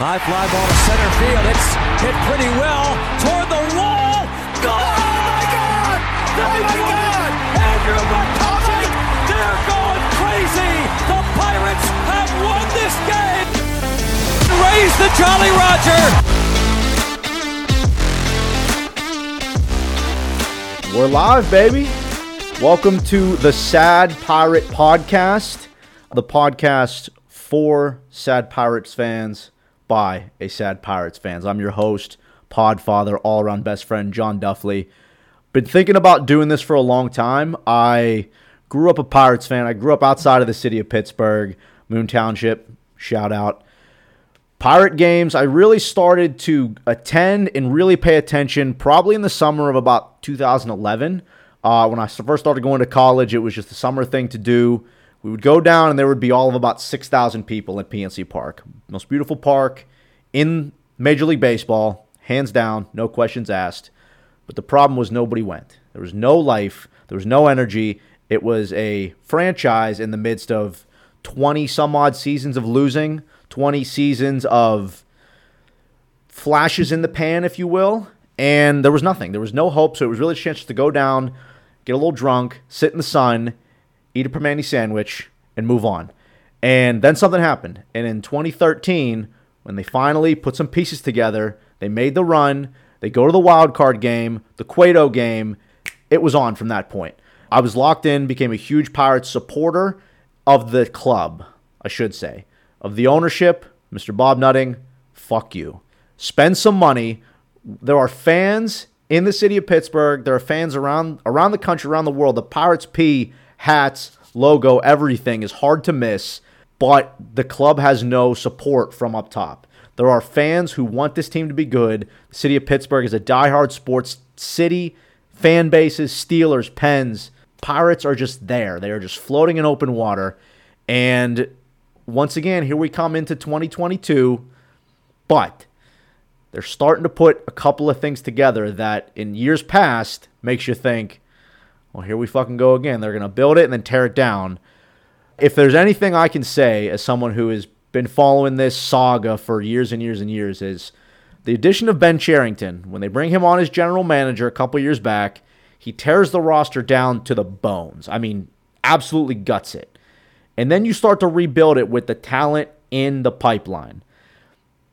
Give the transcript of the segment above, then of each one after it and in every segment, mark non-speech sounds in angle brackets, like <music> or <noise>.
High fly ball to center field. It's hit pretty well toward the wall. Goal! Oh my God! Oh my God! Andrew McCutchen! They're going crazy! The Pirates have won this game! Raise the Jolly Roger! We're live, baby. Welcome to the Sad Pirate Podcast, the podcast for Sad Pirates fans by a Sad Pirates fans. I'm your host, Podfather, all around best friend, John Duffley. Been thinking about doing this for a long time. I grew up a Pirates fan. I grew up outside of the city of Pittsburgh, Moon Township, shout out. Pirate games, I really started to attend and really pay attention probably in the summer of about 2011. Uh, when I first started going to college, it was just a summer thing to do. We would go down, and there would be all of about 6,000 people at PNC Park. Most beautiful park in Major League Baseball, hands down, no questions asked. But the problem was nobody went. There was no life, there was no energy. It was a franchise in the midst of 20 some odd seasons of losing, 20 seasons of flashes in the pan, if you will. And there was nothing. There was no hope. So it was really a chance to go down, get a little drunk, sit in the sun, eat a Primanti sandwich, and move on. And then something happened. And in 2013, when they finally put some pieces together, they made the run, they go to the wild card game, the Cueto game, it was on from that point. I was locked in, became a huge Pirates supporter of the club, I should say. Of the ownership, Mr. Bob Nutting, fuck you. Spend some money. There are fans in the city of Pittsburgh. There are fans around around the country, around the world. The Pirates P hats, logo, everything is hard to miss, but the club has no support from up top. There are fans who want this team to be good. The city of Pittsburgh is a diehard sports city. Fan bases, Steelers, Pens, Pirates are just there. They are just floating in open water. And once again, here we come into 2022, but they're starting to put a couple of things together that in years past makes you think, well, here we fucking go again. They're going to build it and then tear it down. If there's anything I can say as someone who has been following this saga for years and years and years is the addition of Ben Cherington. When they bring him on as general manager a couple years back, he tears the roster down to the bones. I mean, absolutely guts it. And then you start to rebuild it with the talent in the pipeline.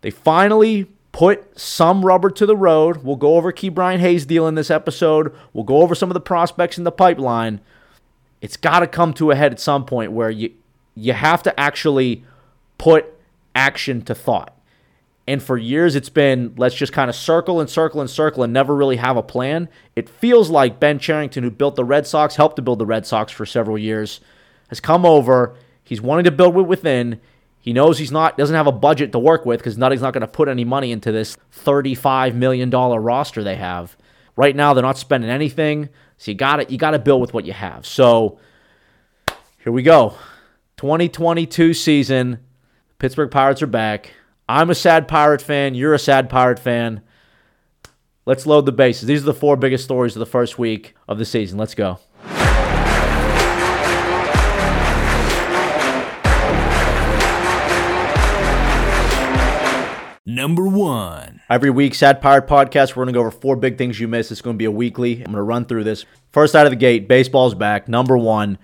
They finally put some rubber to the road. We'll go over Ke'Bryan Hayes' deal in this episode. We'll go over some of the prospects in the pipeline. It's got to come to a head at some point where you you have to actually put action to thought. And for years, it's been let's just kind of circle and circle and circle and never really have a plan. It feels like Ben Cherington, who built the Red Sox, helped to build the Red Sox for several years, has come over. He's wanting to build it within. He knows he's not doesn't have a budget to work with because Nutting's not going to put any money into this $35 million roster they have. Right now, they're not spending anything. So you got to You got to build with what you have. So here we go. 2022 season. Pittsburgh Pirates are back. I'm a sad Pirate fan. You're a sad Pirate fan. Let's load the bases. These are the four biggest stories of the first week of the season. Let's go. Number one. Every week, Sad Pirate Podcast, we're going to go over four big things you missed. It's going to be a weekly. I'm going to run through this. First out of the gate, baseball's back. Number one.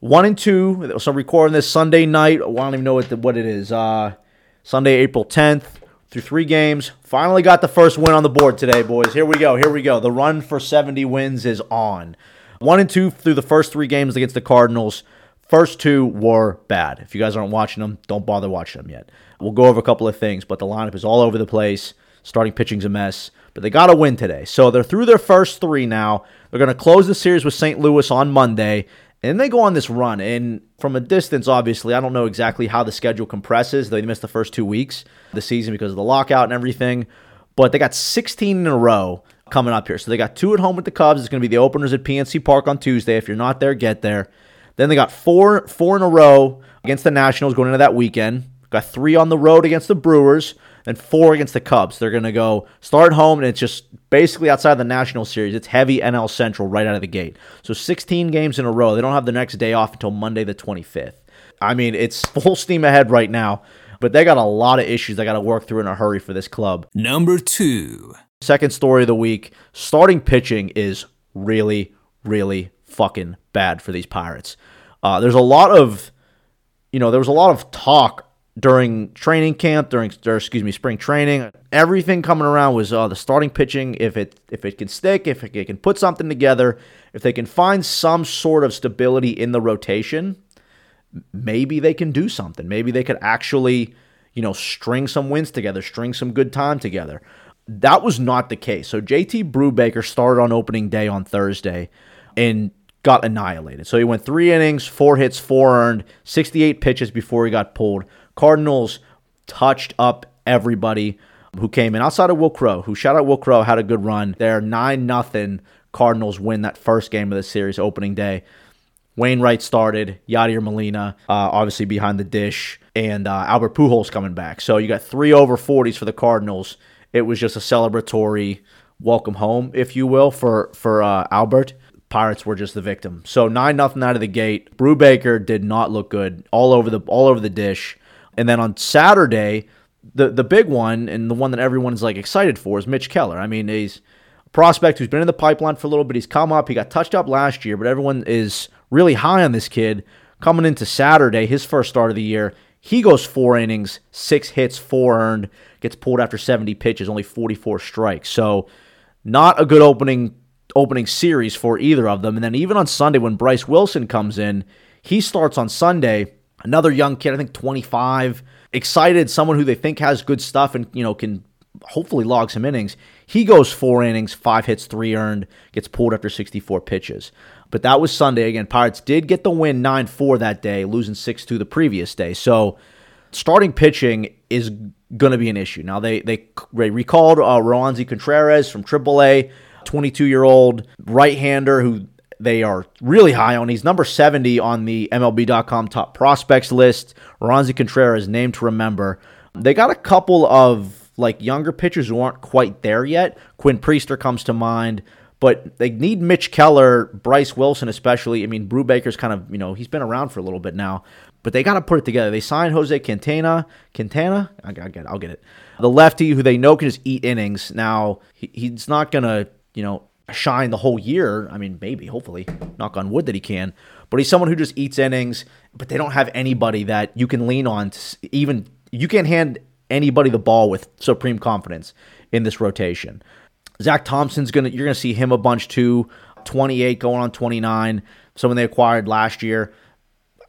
One and two. So recording this Sunday night. I don't even know what, the, what it is. Uh, Sunday, April 10th. Through three games. Finally got the first win on the board today, boys. Here we go. Here we go. The run for 70 wins is on. One and two through the first three games against the Cardinals. First two were bad. If you guys aren't watching them, don't bother watching them yet. We'll go over a couple of things, but the lineup is all over the place. Starting pitching's a mess, but they got a win today. So they're through their first three now. They're going to close the series with St. Louis on Monday, and they go on this run. And from a distance, obviously, I don't know exactly how the schedule compresses. They missed the first two weeks of the season because of the lockout and everything, but they got 16 in a row coming up here. So they got two at home with the Cubs. It's going to be the openers at PNC Park on Tuesday. If you're not there, get there. Then they got four four in a row against the Nationals going into that weekend. Got three on the road against the Brewers, and four against the Cubs. They're going to go start home, and it's just basically outside the National Series. It's heavy NL Central right out of the gate. So 16 games in a row. They don't have the next day off until Monday the 25th. I mean, it's <laughs> full steam ahead right now. but they got a lot of issues they got to work through in a hurry for this club. Number two. Second story of the week starting pitching is really, really fucking bad for these Pirates. Uh, there's a lot of, you know, there was a lot of talk during training camp, during or excuse me, spring training. Everything coming around was uh, the starting pitching. If it if it can stick, if it can put something together, if they can find some sort of stability in the rotation, maybe they can do something. Maybe they could actually, you know, string some wins together, string some good time together. That was not the case. So JT Brubaker started on opening day on Thursday and got annihilated. So he went three innings, four hits, four earned, 68 pitches before he got pulled. Cardinals touched up everybody who came in outside of Wil Crowe, who shout out Wil Crowe, had a good run. They're 9 nothing. Cardinals win that first game of the series opening day. Wainwright started, Yadier Molina, uh, obviously behind the dish, and uh, Albert Pujols coming back. So you got three over 40s for the Cardinals. It was just a celebratory welcome home, if you will, for for uh, Albert. Pirates were just the victim. So nine nothing out of the gate. Brubaker did not look good all over the all over the dish. And then on Saturday, the the big one and the one that everyone's like excited for is Mitch Keller. I mean, he's a prospect who's been in the pipeline for a little bit. He's come up. He got touched up last year, but everyone is really high on this kid. Coming into Saturday, his first start of the year, he goes four innings, six hits, four earned, gets pulled after 70 pitches, only 44 strikes. So, not a good opening opening series for either of them. And then even on Sunday, when Bryce Wilson comes in, he starts on Sunday Another young kid, I think 25, excited, someone who they think has good stuff and, you know, can hopefully log some innings. He goes four innings, five hits, three earned, gets pulled after 64 pitches. But that was Sunday. Again, Pirates did get the win 9 4 that day, losing 6 2 the previous day. So starting pitching is going to be an issue. Now, they, they, they recalled uh, Contreras from AAA, 22 year old right hander who they are really high on. He's number 70 on the MLB.com top prospects list. Roansy Contreras, name to remember. They got a couple of like younger pitchers who aren't quite there yet. Quinn Priester comes to mind, but they need Mitch Keller, Bryce Wilson especially. I mean, Brubaker's kind of you know he's been around for a little bit now, but they got to put it together. They signed Jose Quintana. Quintana, I, get, it. I'll get it. The lefty who they know can just eat innings. Now he, he's not gonna you know shine the whole year. I mean, maybe, hopefully, knock on wood that he can. But he's someone who just eats innings, but they don't have anybody that you can lean on. Even you can't hand anybody the ball with supreme confidence in this rotation. Zach Thompson's gonna you're gonna see him a bunch too. 28 going on 29. Someone they acquired last year.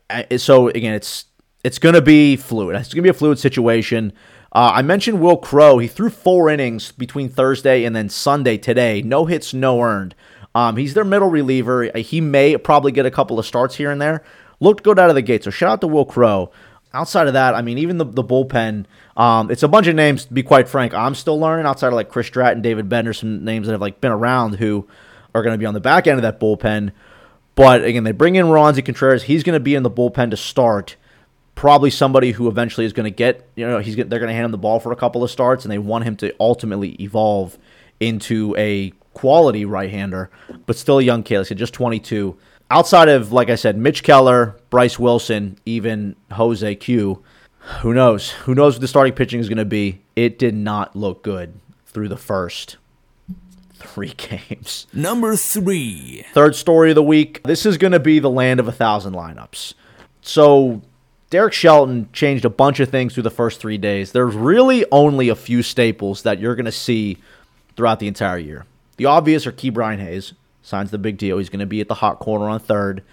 Uh, so again, it's it's gonna be fluid. It's gonna be a fluid situation. Uh, I mentioned Wil Crowe. He threw four innings between Thursday and then Sunday today. No hits, no earned. Um, he's their middle reliever. He may probably get a couple of starts here and there. Looked good out of the gate. So shout out to Wil Crowe. Outside of that, I mean, even the, the bullpen, um, it's a bunch of names, to be quite frank. I'm still learning outside of like Chris Stratton, David Bednar, some names that have like been around who are going to be on the back end of that bullpen. But again, they bring in Roansy Contreras. He's going to be in the bullpen to start probably somebody who eventually is going to get, you know, he's they're going to hand him the ball for a couple of starts, and they want him to ultimately evolve into a quality right-hander, but still a young kid. Like I said, just 22. Outside of, like I said, Mitch Keller, Bryce Wilson, even Jose Q, who knows? Who knows what the starting pitching is going to be? It did not look good through the first three <laughs> games. Number three. Third story of the week. This is going to be the land of a thousand lineups. So Derek Shelton changed a bunch of things through the first three days. There's really only a few staples that you're going to see throughout the entire year. The obvious are Ke'Bryan Hayes. Signs the big deal. He's going to be at the hot corner on third,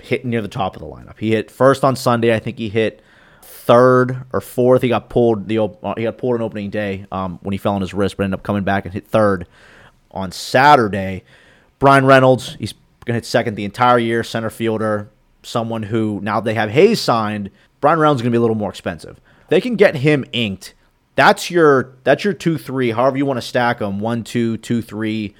hitting near the top of the lineup. He hit first on Sunday. I think he hit third or fourth. He got pulled. The uh, he got pulled on opening day um, when he fell on his wrist, but ended up coming back and hit third on Saturday. Bryan Reynolds. He's going to hit second the entire year. Center fielder someone who now they have Hayes signed, Bryan Reynolds is going to be a little more expensive. They can get him inked. That's your that's your two three. However you want to stack them, one two two three,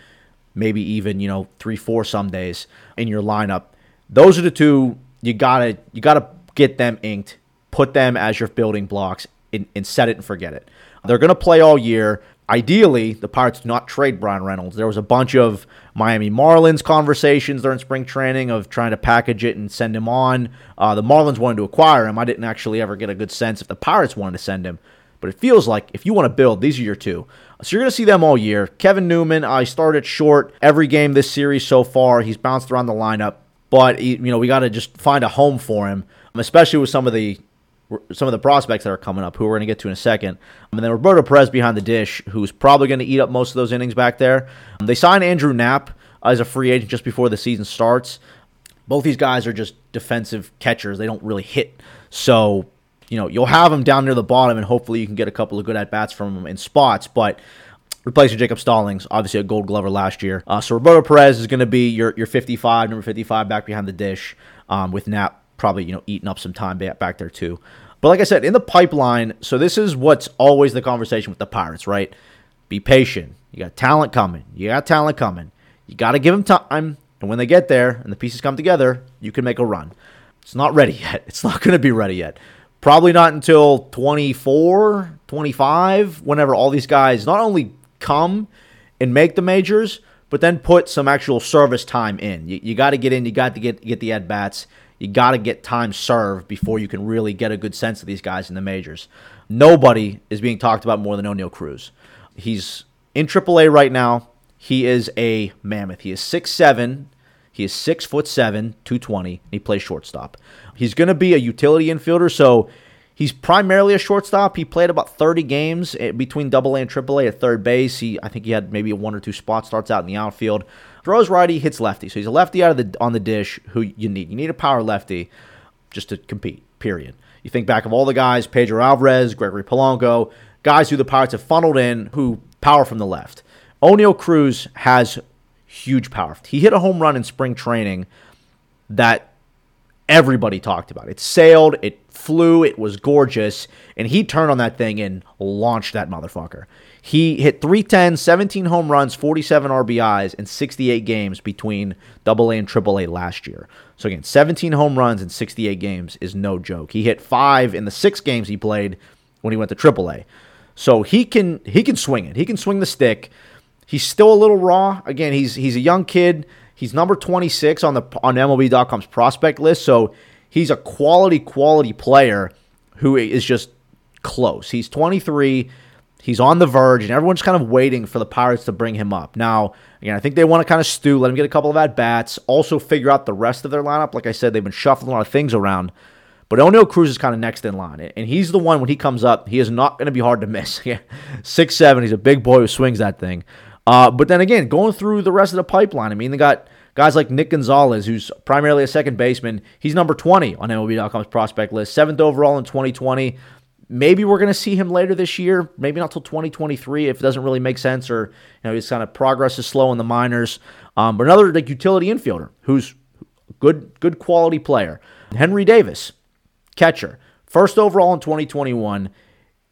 maybe even you know three four some days in your lineup. Those are the two you gotta you gotta get them inked. Put them as your building blocks and, and set it and forget it. They're going to play all year. ideally, the Pirates do not trade Bryan Reynolds. There was a bunch of Miami Marlins conversations during spring training of trying to package it and send him on. Uh, the Marlins wanted to acquire him. I didn't actually ever get a good sense if the Pirates wanted to send him. But it feels like if you want to build, these are your two. So you're going to see them all year. Kevin Newman, I started short every game this series so far. He's bounced around the lineup, but you know we got to just find a home for him, especially with some of the some of the prospects that are coming up, who we're going to get to in a second. And then Roberto Perez behind the dish, who's probably going to eat up most of those innings back there. They signed Andrew Knapp as a free agent just before the season starts. Both these guys are just defensive catchers. They don't really hit. So, you know, you'll have them down near the bottom, and hopefully you can get a couple of good at bats from them in spots. But replacing Jacob Stallings, obviously a gold glover last year. Uh, so Roberto Perez is going to be your, your 55, number 55 back behind the dish, um, with Knapp probably, you know, eating up some time back there too. But like I said, in the pipeline, so this is what's always the conversation with the Pirates, right? Be patient. You got talent coming. You got talent coming. You got to give them time. And when they get there and the pieces come together, you can make a run. It's not ready <laughs> yet. It's not going to be ready yet. Probably not until 24, 25, whenever all these guys not only come and make the majors, but then put some actual service time in. You, you got to get in. You got to get get the at bats. You got to get time served before you can really get a good sense of these guys in the majors. Nobody is being talked about more than Oneil Cruz. He's in AAA right now. He is a mammoth. He is six seven. He is six foot seven, two twenty. He plays shortstop. He's going to be a utility infielder, so he's primarily a shortstop. He played about 30 games eh, between Double A and Triple A at third base. He, I think he had maybe one or two spot starts out in the outfield. Throws righty, hits lefty. So he's a lefty out of the on the dish who you need. You need a power lefty just to compete. Period. You think back of all the guys, Pedro Alvarez, Gregory Polanco, guys who the Pirates have funneled in who power from the left. Oneil Cruz has huge power. He hit a home run in spring training that everybody talked about. It sailed, it flew, it was gorgeous, and he turned on that thing and launched that motherfucker. He hit 310, 17 home runs, 47 RBIs in 68 games between AA and AAA last year. So again, 17 home runs in 68 games is no joke. He hit 5 in the 6 games he played when he went to AAA. So he can he can swing it. He can swing the stick. He's still a little raw. Again, he's he's a young kid. He's number 26 on the on MLB.com's prospect list. So he's a quality quality player who is just close. He's 23. He's on the verge, and everyone's kind of waiting for the Pirates to bring him up. Now, again, I think they want to kind of stew, let him get a couple of at bats, also figure out the rest of their lineup. Like I said, they've been shuffling a lot of things around. But Oneil Cruz is kind of next in line, and he's the one when he comes up, he is not going to be hard to miss. <laughs> Six seven, he's a big boy who swings that thing. Uh, but then again, going through the rest of the pipeline, I mean, they got guys like Nick Gonzalez, who's primarily a second baseman. He's number 20 on MLB.com's prospect list, seventh overall in 2020. Maybe we're going to see him later this year. Maybe not till 2023 if it doesn't really make sense or you know his kind of progress is slow in the minors. Um, but another like utility infielder who's good good quality player. Henry Davis, catcher, first overall in 2021.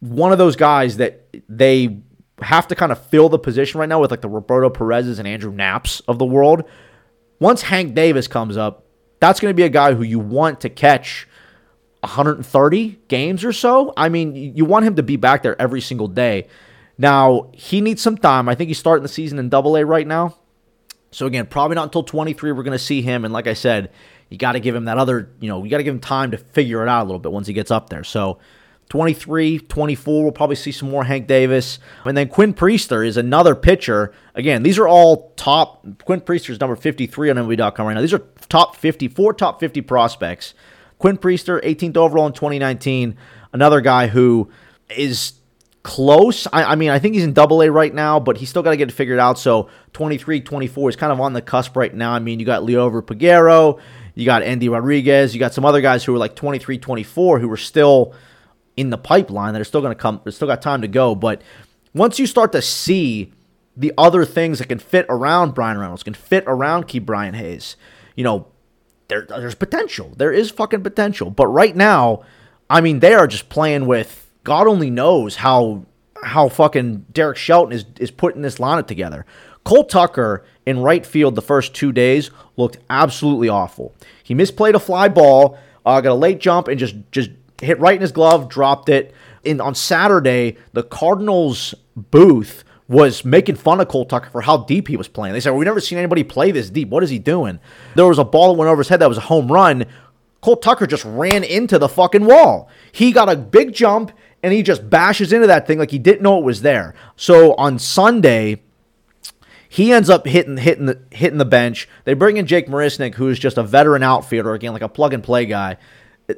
One of those guys that they have to kind of fill the position right now with like the Roberto Perez's and Andrew Knapps of the world. Once Hank Davis comes up, that's going to be a guy who you want to catch 130 games or so. I mean, you want him to be back there every single day. Now, he needs some time. I think he's starting the season in double A right now. So, again, probably not until 23 we're going to see him. And like I said, you got to give him that other, you know, you got to give him time to figure it out a little bit once he gets up there. So, 23, 24, we'll probably see some more Hank Davis. And then Quinn Priester is another pitcher. Again, these are all top. Quinn Priester is number 53 on MLB.com right now. These are top 50, four top 50 prospects Quinn Priester, 18th overall in 2019. Another guy who is close. I, I, mean, I think he's in double A right now, but he's still got to get it figured out. So 23, 24 is kind of on the cusp right now. I mean, you got Liover Peguero, you got Endy Rodriguez, you got some other guys who are like 23, 24 who are still in the pipeline that are still going to come, it's still got time to go. But once you start to see the other things that can fit around Bryan Reynolds, can fit around Ke'Bryan Hayes, you know, there, there's potential. There is fucking potential. But right now, I mean, they are just playing with God only knows how how fucking Derek Shelton is is putting this lineup together. Cole Tucker in right field the first two days looked absolutely awful. He misplayed a fly ball, uh, got a late jump, and just just hit right in his glove, dropped it. In on Saturday, the Cardinals booth was making fun of Cole Tucker for how deep he was playing. They said, well, "We've never seen anybody play this deep. What is he doing?" There was a ball that went over his head that was a home run. Cole Tucker just ran into the fucking wall. He got a big jump and he just bashes into that thing like he didn't know it was there. So on Sunday, he ends up hitting hitting the hitting the bench. They bring in Jake Marisnick, who is just a veteran outfielder, again like a plug and play guy.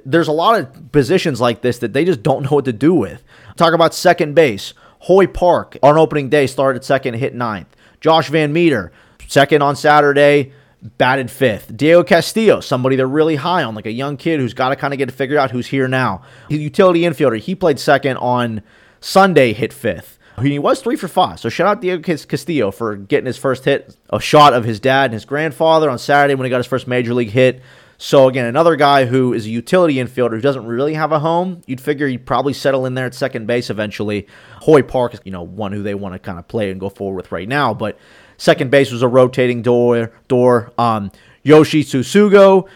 There's a lot of positions like this that they just don't know what to do with. Talk about second base. Hoy Park on opening day started second, hit ninth. Josh VanMeter, second on Saturday, batted fifth. Diego Castillo, somebody they're really high on, like a young kid who's got to kind of get it figured out who's here now. He's utility infielder. He played second on Sunday, hit fifth. He was three for five. So shout out Diego Castillo for getting his first hit, a shot of his dad and his grandfather on Saturday when he got his first major league hit. So again, another guy who is a utility infielder who doesn't really have a home. You'd figure he'd probably settle in there at second base eventually. Hoy Park is, you know, one who they want to kind of play and go forward with right now. But second base was a rotating door. Door. Um, Yoshi Tsutsugo.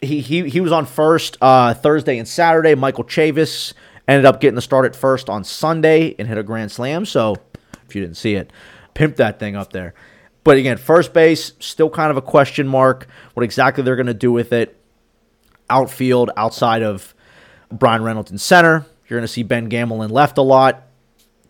He, he he was on first uh, Thursday and Saturday. Michael Chavis ended up getting the start at first on Sunday and hit a grand slam. So if you didn't see it, pimp that thing up there. But again, first base, still kind of a question mark what exactly they're going to do with it. Outfield, outside of Bryan Reynolds in center, you're going to see Ben Gamel in left a lot.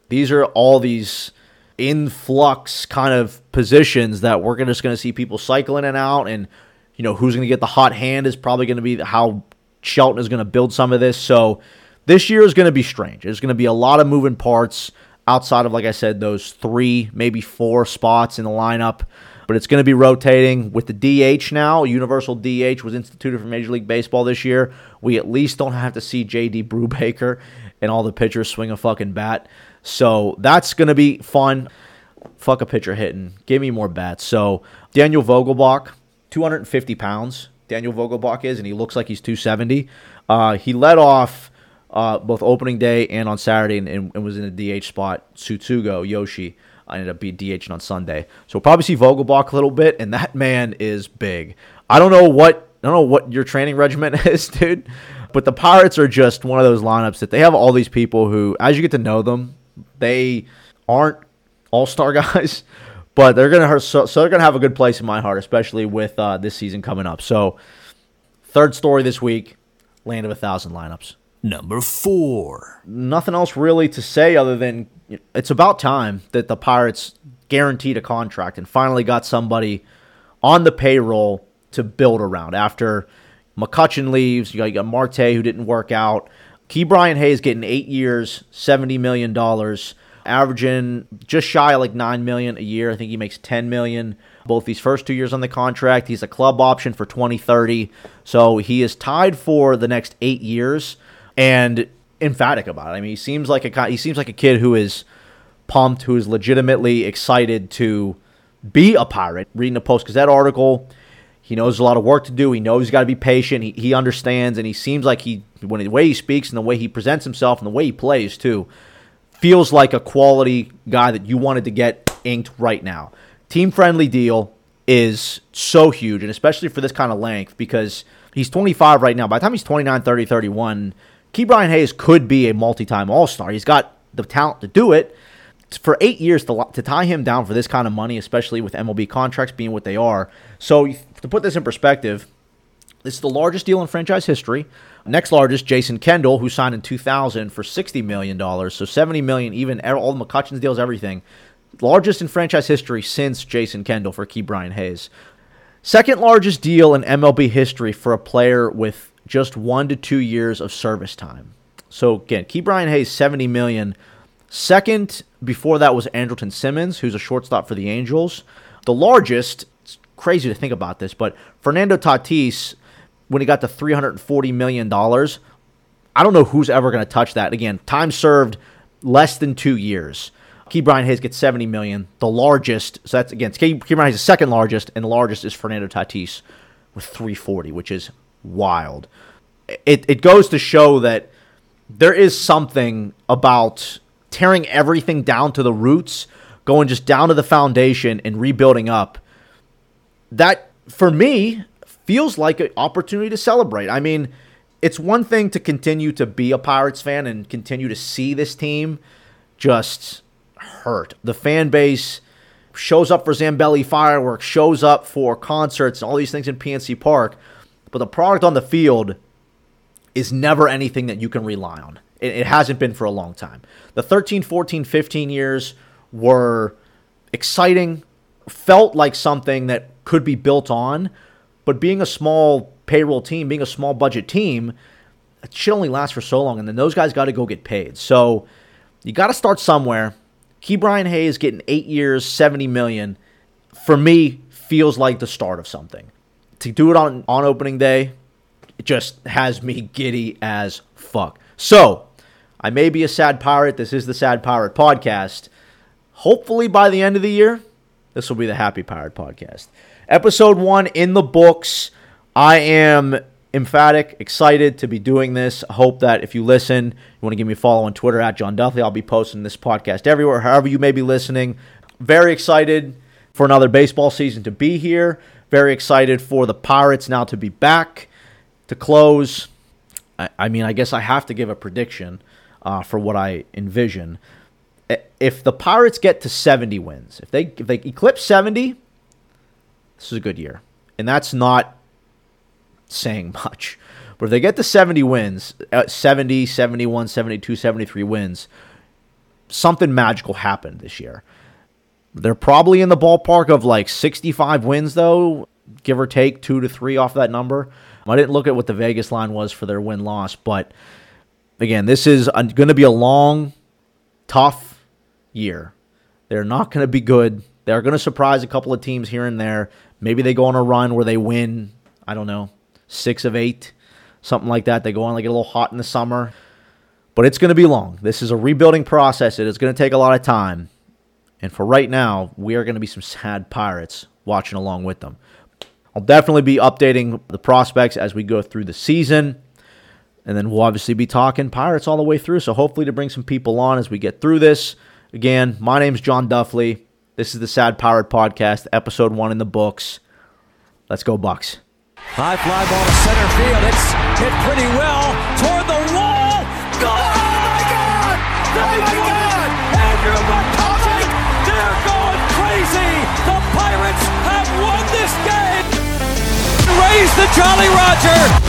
These are all these influx kind of positions that we're just going to see people cycle in and out. And, you know, who's going to get the hot hand is probably going to be how Shelton is going to build some of this. So this year is going to be strange. There's going to be a lot of moving parts outside of, like I said, those three, maybe four spots in the lineup. But it's going to be rotating with the DH now. Universal DH was instituted for Major League Baseball this year. We at least don't have to see JD Brubaker and all the pitchers swing a fucking bat. So that's going to be fun. Fuck a pitcher hitting. Give me more bats. So Daniel Vogelbach, 250 pounds. Daniel Vogelbach is, and he looks like he's 270. Uh, he led off uh, both opening day and on Saturday, and, and, was in the DH spot. Tsutsugo Yoshi I ended up being DH on Sunday, so we'll probably see Vogelbach a little bit, and that man is big. I don't know what I don't know what your training regimen <laughs> is, dude, but the Pirates are just one of those lineups that they have all these people who, as you get to know them, they aren't all star <laughs> guys, but they're gonna so, so, they're gonna have a good place in my heart, especially with uh, this season coming up. So, third story this week: land of a thousand lineups. Number four. Nothing else really to say other than it's about time that the Pirates guaranteed a contract and finally got somebody on the payroll to build around. After McCutchen leaves, you got, you got Marte who didn't work out. Ke'Bryan Hayes getting eight years, seventy million dollars, averaging just shy of like nine million a year. I think he makes ten million both these first two years on the contract. He's a club option for twenty thirty, so he is tied for the next eight years and emphatic about it. I mean, he seems like a he seems like a kid who is pumped, who is legitimately excited to be a pirate. Reading the Post Gazette article, he knows a lot of work to do. He knows he's got to be patient. He, he understands, and he seems like he when the way he speaks and the way he presents himself and the way he plays too feels like a quality guy that you wanted to get inked right now. Team friendly deal is so huge, and especially for this kind of length because he's 25 right now. By the time he's 29, 30, 31 Ke'Bryan Hayes could be a multi-time All-Star. He's got the talent to do it. For eight years to, to tie him down for this kind of money, especially with MLB contracts being what they are. So to put this in perspective, this is the largest deal in franchise history. Next largest, Jason Kendall, who signed in 2000 for 60 million dollars. So 70 million, even all the McCutchen's deals, everything. Largest in franchise history since Jason Kendall for Ke'Bryan Hayes. Second largest deal in MLB history for a player with just one to two years of service time. So again, Ke'Bryan Hayes, 70 million. Second before that was Andrelton Simmons, who's a shortstop for the Angels. The largest, it's crazy to think about this, but Fernando Tatis, when he got to $340 million, I don't know who's ever going to touch that. Again, time served less than two years. Ke'Bryan Hayes gets 70 million, the largest. So that's again, Ke'Bryan Hayes is the second largest, and the largest is Fernando Tatis with 340, which is wild. It it goes to show that there is something about tearing everything down to the roots, going just down to the foundation and rebuilding up. That for me feels like an opportunity to celebrate. I mean, it's one thing to continue to be a Pirates fan and continue to see this team just hurt. The fan base shows up for Zambelli fireworks, shows up for concerts, and all these things in PNC Park, but the product on the field is never anything that you can rely on. It, it hasn't been for a long time. The 13, 14, 15 years were exciting, felt like something that could be built on, but being a small payroll team, being a small budget team, it should only last for so long, and then those guys got to go get paid. So you got to start somewhere. Ke'Bryan Hayes getting eight years, seventy million, for me feels like the start of something. To do it on on opening day, it just has me giddy as fuck. So I may be a sad pirate. This is the Sad Pirate Podcast. Hopefully by the end of the year, this will be the Happy Pirate Podcast. Episode one in the books. I am emphatic, excited to be doing this. I hope that if you listen, you want to give me a follow on Twitter at John Duffy. I'll be posting this podcast everywhere, however you may be listening. Very excited for another baseball season to be here. Very excited for the Pirates now to be back to close. I, I mean, I guess I have to give a prediction uh, for what I envision. If the Pirates get to 70 wins, if they if they eclipse 70, this is a good year. And that's not saying <laughs> much. But if they get to 70 wins, uh, 70, 71, 72, 73 wins, something magical happened this year. They're probably in the ballpark of like 65 wins, though, give or take two to three off that number. I didn't look at what the Vegas line was for their win loss, but again, this is going to be a long, tough year. They're not going to be good. They're going to surprise a couple of teams here and there. Maybe they go on a run where they win, I don't know, six of eight, something like that. They go on, like get a little hot in the summer. But it's going to be long. This is a rebuilding process. It is going to take a lot of time. And for right now, we are going to be some sad pirates watching along with them. I'll definitely be updating the prospects as we go through the season. And then we'll obviously be talking Pirates all the way through. So hopefully to bring some people on as we get through this. Again, my name's John Duffley. This is the Sad Pirate Podcast, episode one in the books. Let's go, Bucks. High fly ball to center field. It's hit pretty well The Jolly Roger!